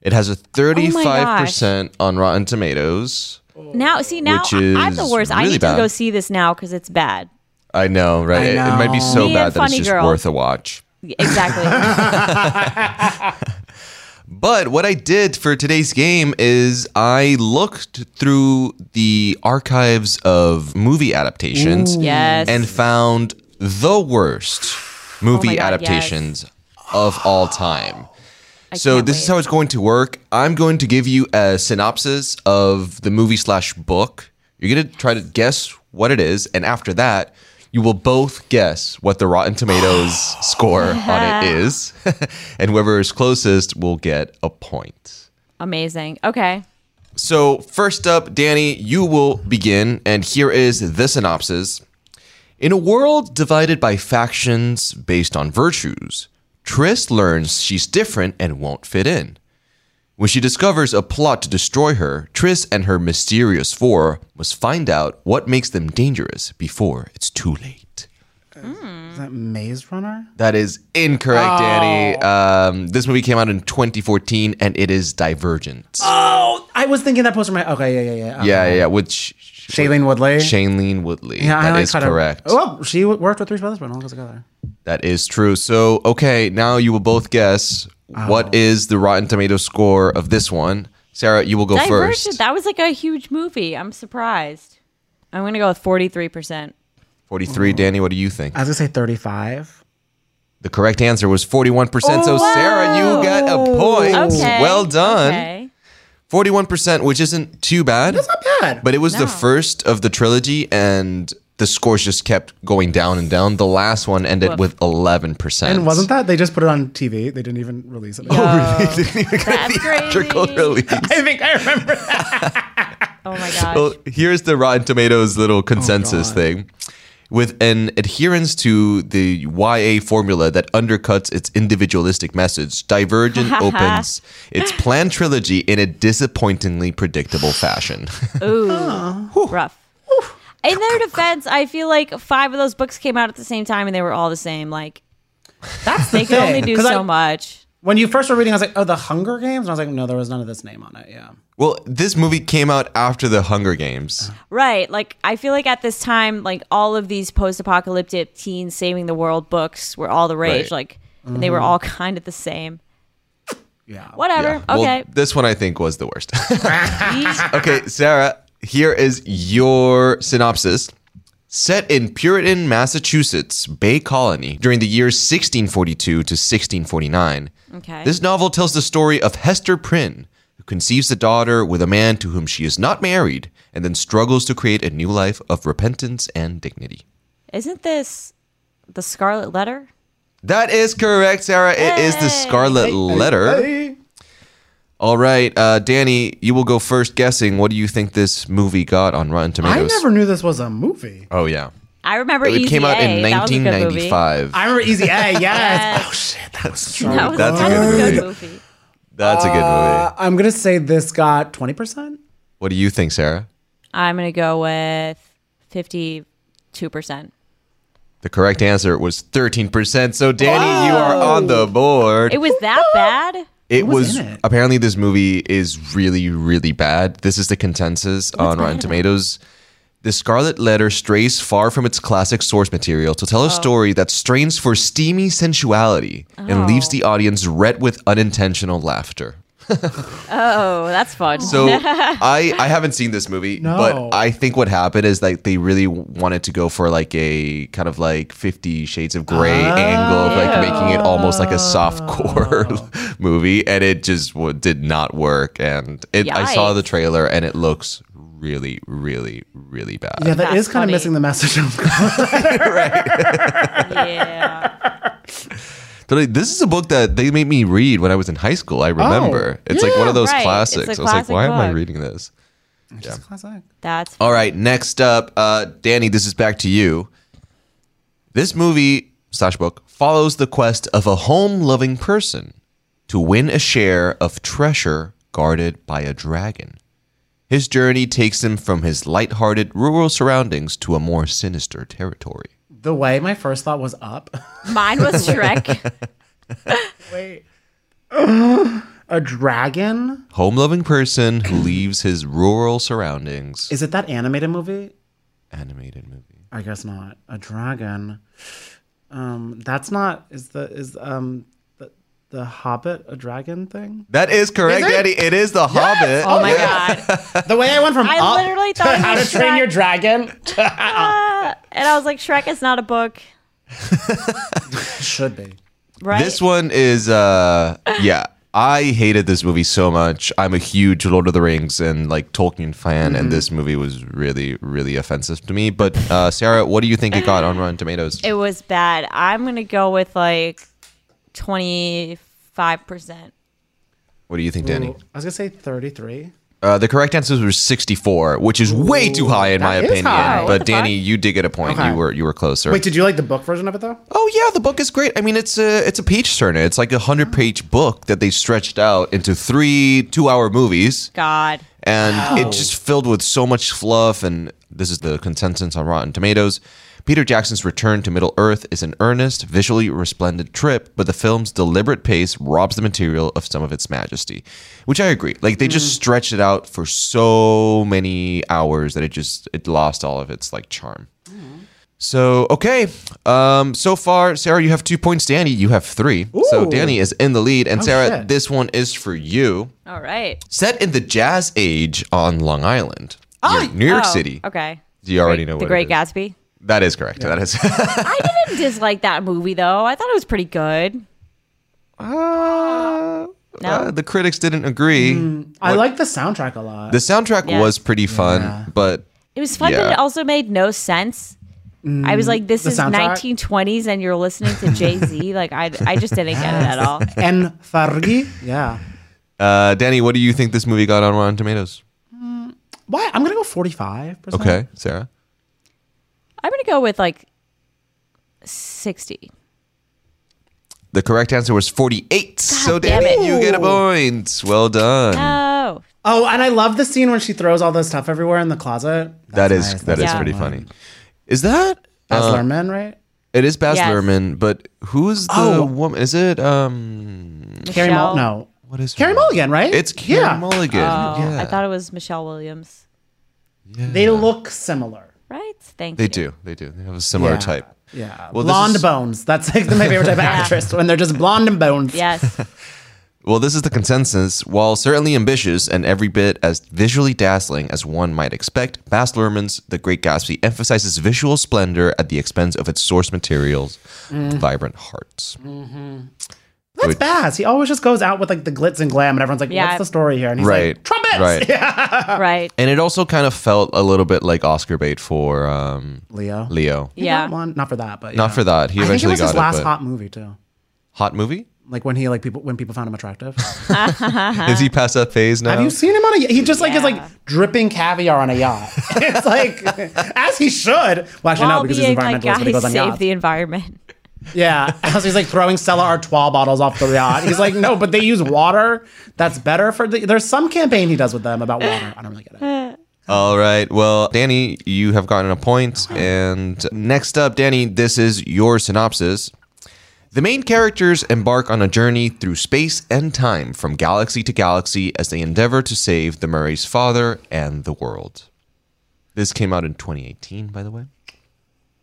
It has a 35% on Rotten Tomatoes. Now, see, now Which I'm the is worst. I really need bad. to go see this now because it's bad. I know, right? I It, it might be so Me bad and that it's Funny just Girl. worth a watch. Exactly. But what I did for today's game is I looked through the archives of movie adaptations yes. and found the worst movie Oh God, adaptations of all time. so can't this is how it's going to work. I'm going to give you a synopsis of the movie slash book. You're gonna try to guess what it is, and after that, you will both guess what the Rotten Tomatoes score on it is, and whoever is closest will get a point. Amazing. Okay. So, first up, Danny, you will begin, and here is the synopsis. In a world divided by factions based on virtues, Tris learns she's different and won't fit in. When she discovers a plot to destroy her, Tris and her mysterious four must find out what makes them dangerous before it's too late. Is that Maze Runner? That is incorrect, Danny. Um, this movie came out in 2014, and it is Divergent. Oh, I was thinking that poster. My okay, yeah, yeah, yeah. yeah, yeah, yeah. Which Shailene Woodley. Shailene Woodley. Yeah, I that like is how to- correct. Oh, she worked with Reese Witherspoon. All goes together. That is true. So, okay, now you will both guess Oh. what is the Rotten Tomato score of this one. Sarah, you will go Divergent. first. That was like a huge movie. I'm surprised. I'm gonna go with 43. percent 43. Danny, what do you think? I was gonna say thirty-five. The correct answer was 41%. So, oh, Sarah, you got a point. Okay. Well done. Okay. 41%, which isn't too bad. That's not bad. But it was the No. first of the trilogy, and the scores just kept going down and down. The last one ended Woof. with 11%. and wasn't that they just put it on TV? They didn't even release it. Oh, Yo, That's theatrical crazy. release? I think I remember that. Oh my gosh. Well, here's the Rotten Tomatoes little oh, consensus God. thing. With an adherence to the YA formula that undercuts its individualistic message, Divergent opens its planned trilogy in a disappointingly predictable fashion. Ooh, rough. In their defense, I feel like five of those books came out at the same time and they were all the same. Like That's they could only do so I- much. When you first were reading, I was like, "Oh, the Hunger Games," and I was like, "No, there was none of this name on it." Yeah. well, this movie came out after the Hunger Games. Uh-huh. Right. Like I feel like at this time, like all of these post-apocalyptic teens saving the world books were all the rage. Right. Like they were mm-hmm. all kind of the same. Yeah. Whatever. Well, Okay. this one I think was the worst. Okay, Sarah, here is your synopsis. Set in Puritan, Massachusetts, Bay Colony during the years 1642 to 1649. Okay. This novel tells the story of Hester Prynne, who conceives a daughter with a man to whom she is not married and then struggles to create a new life of repentance and dignity. Isn't this the Scarlet Letter? That is correct, Sarah. It is the Hey. Scarlet Letter. Hey. All right, uh, Danny, you will go first guessing. What do you think this movie got on Rotten Tomatoes? I never knew this was a movie. Oh, yeah. I remember It Easy came out A. in That was a good movie. 1995. I remember Easy A. Yes. Yes. Oh shit, that was so That was That's a kind of good a good movie. movie. That's a good movie. Uh, I'm gonna say this got twenty percent. What do you think, Sarah? I'm gonna go with fifty-two percent. The correct answer was 13%. So, Danny, you are on the board. It was that bad. It was was, in it? apparently this movie is really, really bad. This is the consensus on Rotten Tomatoes. The Scarlet Letter strays far from its classic source material to tell a oh. story that strains for steamy sensuality and oh. leaves the audience ret with unintentional laughter. Oh, that's fun. So I I haven't seen this movie, No. but I think what happened is like they really wanted to go for like a kind of like Fifty Shades of Grey angle of like making it almost like a soft core oh. movie, and it just w- did not work. And it, I saw Yikes. the trailer, and it looks really, really, really bad. Yeah, that That's is kind funny. of missing the message. Of yeah. But like, this is a book that they made me read when I was in high school. I remember. it's like one of those right. It's a classics. I was like, classic why am I reading this? It's Just classic. That's All right, next up, uh, Danny, this is back to you. This movie slash book follows the quest of a home loving person to win a share of treasure guarded by a dragon. His journey takes him from his lighthearted rural surroundings to a more sinister territory. The way my first thought was up. mine was Shrek. Wait. a dragon? Home loving person who leaves his rural surroundings. Is it that animated movie? Animated movie. I guess not. A dragon. Um, that's not. Is the is um the the Hobbit a dragon thing? That is correct, Is it? Danny. It is The Hobbit. Oh my god! The way I went from I up literally to thought it How to was Train Shrek. Your Dragon. Ah, and I was like, Shrek is not a book, Should be. right? This one is uh yeah. I hated this movie so much. I'm a huge Lord of the Rings and like Tolkien fan, and this movie was really, really offensive to me. But uh, Sarah, what do you think it got on Rotten Tomatoes? it was bad. I'm gonna go with like twenty five percent. What do you think, Danny? Ooh, I was gonna say thirty-three. Uh, the correct answer was 64, which is way too high in my that is opinion. high. But Danny, fuck? you did get a point. Okay. You were you were closer. Wait, did you like the book version of it though? Oh yeah, the book is great. I mean, it's a it's a page turner. It's like a hundred page book that they stretched out into three two hour movies. God, and it's just filled with so much fluff and this is the consensus on rotten tomatoes peter jackson's return to middle earth is an earnest visually resplendent trip but the film's deliberate pace robs the material of some of its majesty which i agree like they just stretched it out for so many hours that it just it lost all of its like charm so okay um so far sarah you have two points danny you have three so danny is in the lead and Oh, sarah shit. this one is for you all right. Set in the Jazz Age on Long Island, New- New York Oh, City. Okay. Do You already Great- know the Great it is. Gatsby. That is correct. That is. I didn't dislike that movie though. I thought it was pretty good. Uh, No? uh, the critics didn't agree. I like the soundtrack a lot. The soundtrack Yeah. was pretty fun, Yeah. but It was fun, Yeah. but it also made no sense. I was like, this is soundtrack? 1920s, and you're listening to Jay Z. like, I, I just didn't get it at all. and Fergie. Yeah. uh, Danny, what do you think this movie got on Rotten Tomatoes? Why? I'm gonna go forty-five percent. Okay, Sarah. I'm gonna go with like 60. The correct answer was 48. so, damn Danny, it. you get a point. Well done. Oh, Oh, and I love the scene when she throws all the stuff everywhere in the closet. that that is nice. that is Yeah. pretty funny. Is that Baz uh, Luhrmann, right? It is Baz Yes. Luhrmann, but who's the Oh. woman? Is it um? Carey Michelle- Mul- No. What is Carrie name? Mulligan, right? It's Carey yeah. Mulligan. oh, yeah. I thought it was Michelle Williams. They look similar. Right? Thank They you. do. They do. They have a similar Yeah. type. Yeah. Well, this blonde is- bones. That's like my favorite type of actress when they're just blonde and bones. Yes. Well, this is the consensus. While certainly ambitious and every bit as visually dazzling as one might expect, Baz Luhrmann's The Great Gatsby emphasizes visual splendor at the expense of its source materials, Mm. vibrant hearts. That's Which- Baz. He always just goes out with like the glitz and glam, and everyone's like, Yeah. "What's the story here?" And he's Right. like, "Trumpets." Right. Yeah. right. And it also kind of felt a little bit like Oscar bait for um, Leo. Leo. He Yeah. one. Not for that, but Not for that. He I think it was got his it. last but- hot movie too. hot movie? Like when he like people when people found him attractive. Is he past that phase now? Have you seen him on a? He just like is like dripping caviar on a yacht. it's like as he should. Well, actually While no, because he's being like, environmentalist, but he goes on save the environment. Yeah, as he's like throwing Stella Artois bottles off the yacht. He's like, no, but they use water. That's better for the. There's some campaign he does with them about water. I don't really get it. All right. Well, Danny, you have gotten a point. Uh-huh. And next up, Danny, this is your synopsis. The main characters embark on a journey through space and time from galaxy to galaxy as they endeavor to save the Murry's father and the world. This came out in 2018, by the way.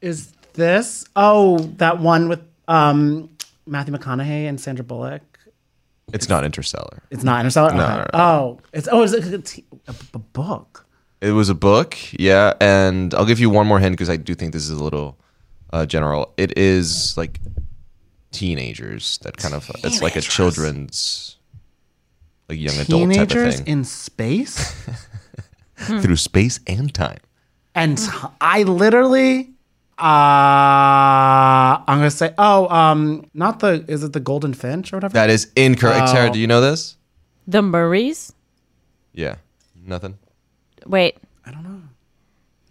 Is this? Oh, that one with um Matthew McConaughey and Sandra Bullock. It's not Interstellar. It's not Interstellar. No, Okay. no, no. Oh, it's oh, it's a, it's a, a book. It was a book, yeah. And I'll give you one more hint because I do think this is a little uh, general. It is like teenagers that kind of, it's like a children's, like young adult type of thing. in space, through space and time. and t- I literally, Uh, I'm gonna say, oh, um, not the, is it the Golden Finch or whatever? That is incorrect. Sarah, Oh. do you know this? The Murrys. Yeah. Nothing. Wait. I don't know.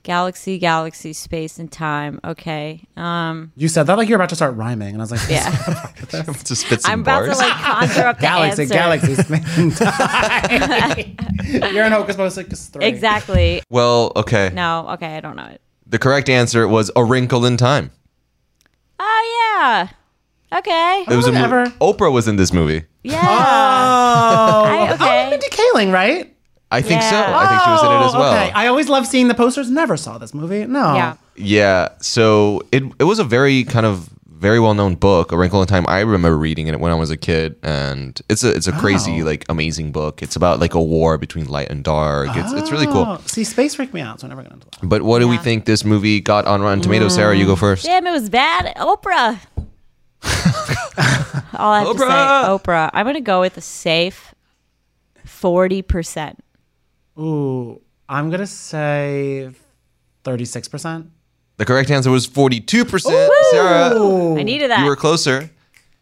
Galaxy, galaxy, space, and time. Okay. Um. You said that like you're about to start rhyming, and I was like, Yeah. to spit some I'm about bars. to like conjure up the Galaxy, answer. Galaxy, space, and time. You're in Hocus Pocus 3. Exactly. well, okay. No. Okay. I don't know it. The correct answer was A Wrinkle in Time. Oh yeah. Okay. It was a movie. Whatever. Oprah was in this movie. Yeah. Oh. I- oh, okay. Oh, Mindy Kaling, right? I think so. Yeah. I think she was in it as Oh, well. Okay. I always love seeing the posters. Never saw this movie. No. Yeah. Yeah. So it it was a very kind of very well known book, A Wrinkle in Time. I remember reading it when I was a kid, and it's a it's a crazy Oh. like amazing book. It's about like a war between light and dark. It's it's really cool. Oh, see, space freaked me out, so I never got into that. But what do we think this movie got on Rotten Tomatoes? Sarah, you go mm. first. Damn, it was bad. Oprah. All I have to say, Oprah. Oprah. I'm gonna go with a safe forty percent. Ooh, I'm gonna say thirty-six percent. The correct answer was forty two percent. Sarah, I needed that. you were closer.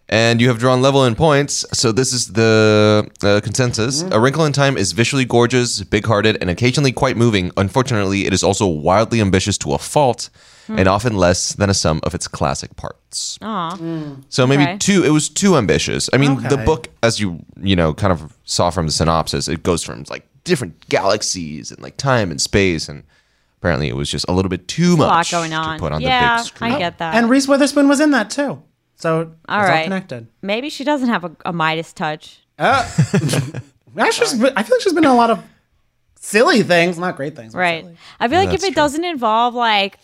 And you have drawn level in points. So this is the uh, consensus. Mm-hmm. A Wrinkle in Time is visually gorgeous, big-hearted, and occasionally quite moving. Unfortunately, it is also wildly ambitious to a fault, hmm. and often less than a sum of its classic parts. Aw. Mm. So maybe Okay. too. It was too ambitious. I mean, the Okay. book, as you you know, kind of saw from the synopsis, it goes from like different galaxies and like time and space, and apparently it was just a little bit too a lot much going on. to put on yeah, the big screen. I get that. And Reese Witherspoon was in that too. So it's all right. connected. Maybe she doesn't have a, a Midas touch. Actually, she's I feel like she's been in a lot of silly things, not great things. Right. silly. I feel like if it true. doesn't involve like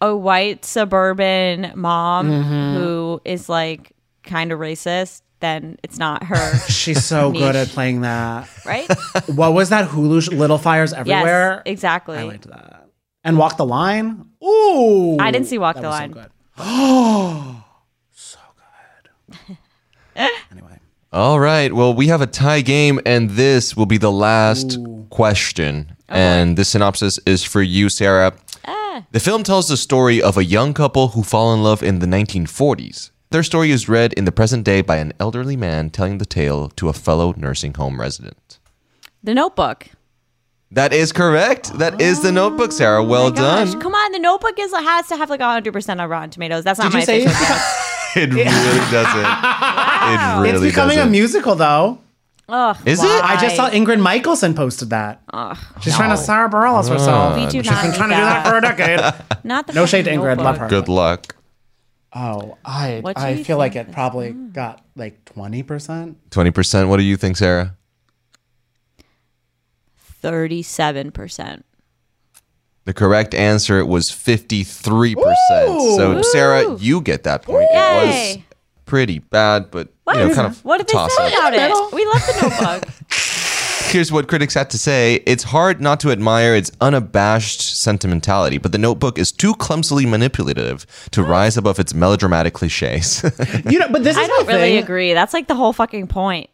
a white suburban mom Mm-hmm. who is like kind of racist, then it's not her, She's so good at playing that. right? What was that Hulu? sh- Little Fires Everywhere. yes, exactly. I liked that. And Walk the Line. Ooh, I didn't see Walk that the was Line. So good. Oh, so good. anyway, All right. Well, we have a tie game, and this will be the last question. and this synopsis is for you, Sarah. Ah. The film tells the story of a young couple who fall in love in the 1940s. Their story is read in the present day by an elderly man telling the tale to a fellow nursing home resident. The Notebook. That is correct. That is the notebook, Sarah. Oh well Gosh, done. come on, the Notebook is has to have like hundred percent on Rotten Tomatoes. That's not did my you say official it's, guess. It really doesn't. It really it's becoming doesn't. a musical though? Ugh, Is it? I just saw Ingrid Michaelson posted that. Ugh, She's trying to Sara Bareilles oh. herself. we do She's not been need trying to do that that. for a decade. Not the No shade to fucking Ingrid, love her. Good luck. Oh, I I feel like it probably mm. got like twenty percent. 20%. What do you think, Sarah? Thirty-seven percent. The correct answer was 53%. So, Sarah, you get that point. It was pretty bad, but What? you know, kind of what did they say up. about it? We love the Notebook. Here's what critics had to say. It's hard not to admire its unabashed sentimentality, but the notebook is too clumsily manipulative to rise above its melodramatic cliches. You know, but this is I don't really thing. agree. That's like the whole fucking point.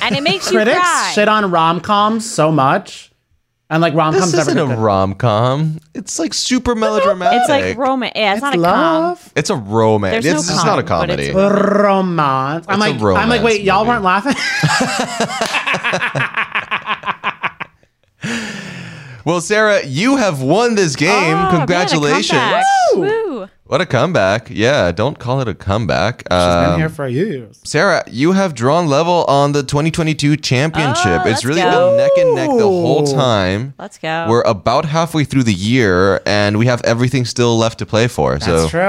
And it makes you Critics cry. shit on rom coms so much, and like rom coms this never isn't a rom com. It's like super melodramatic. It's like romance. Yeah, it's, not a com. It's a romance. There's no It's, it's not a com, but comedy. it's romance. I'm It's a like, I'm like, wait, y'all weren't laughing? Well, Sarah, you have won this game. Oh, man, a Congratulations. comeback. Woo! Woo. What a comeback. Yeah, don't call it a comeback. Been Um, been here for years. Sarah, you have drawn level on the 2022 championship. Oh, it's really go. been neck and neck the whole time. Let's go. We're about halfway through the year, and we have everything still left to play for. That's so true.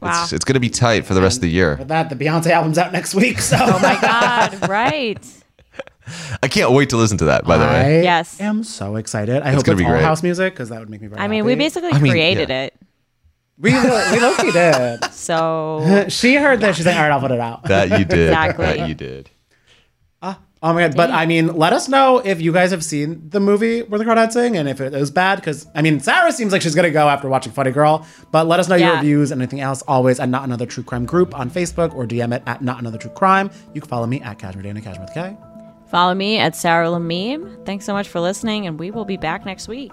wow. it's, it's going to be tight for the rest of the year. With that, the Beyonce album's out next week, so oh my God. Right. I can't wait to listen to that, by the I way. Yes. I am so excited. I hope gonna it's be all great. house music because that would make me very. I mean, we basically I mean, created yeah. it. We we low-key did. So she heard this. She's like, all right, I'll put it out. That you did. Exactly. That you did. Ah, oh my god! But I mean, let us know if you guys have seen the movie where the Crawdads sing and if it was bad. Because I mean, Sarah seems like she's gonna go after watching Funny Girl. But let us know your Yeah. reviews and anything else. Always at Not Another True Crime Group on Facebook or DM it at Not Another True Crime. You can follow me at Cashmere Dana Cashmere with K. follow me at Sarah Lameme. Thanks so much for listening, and we will be back next week.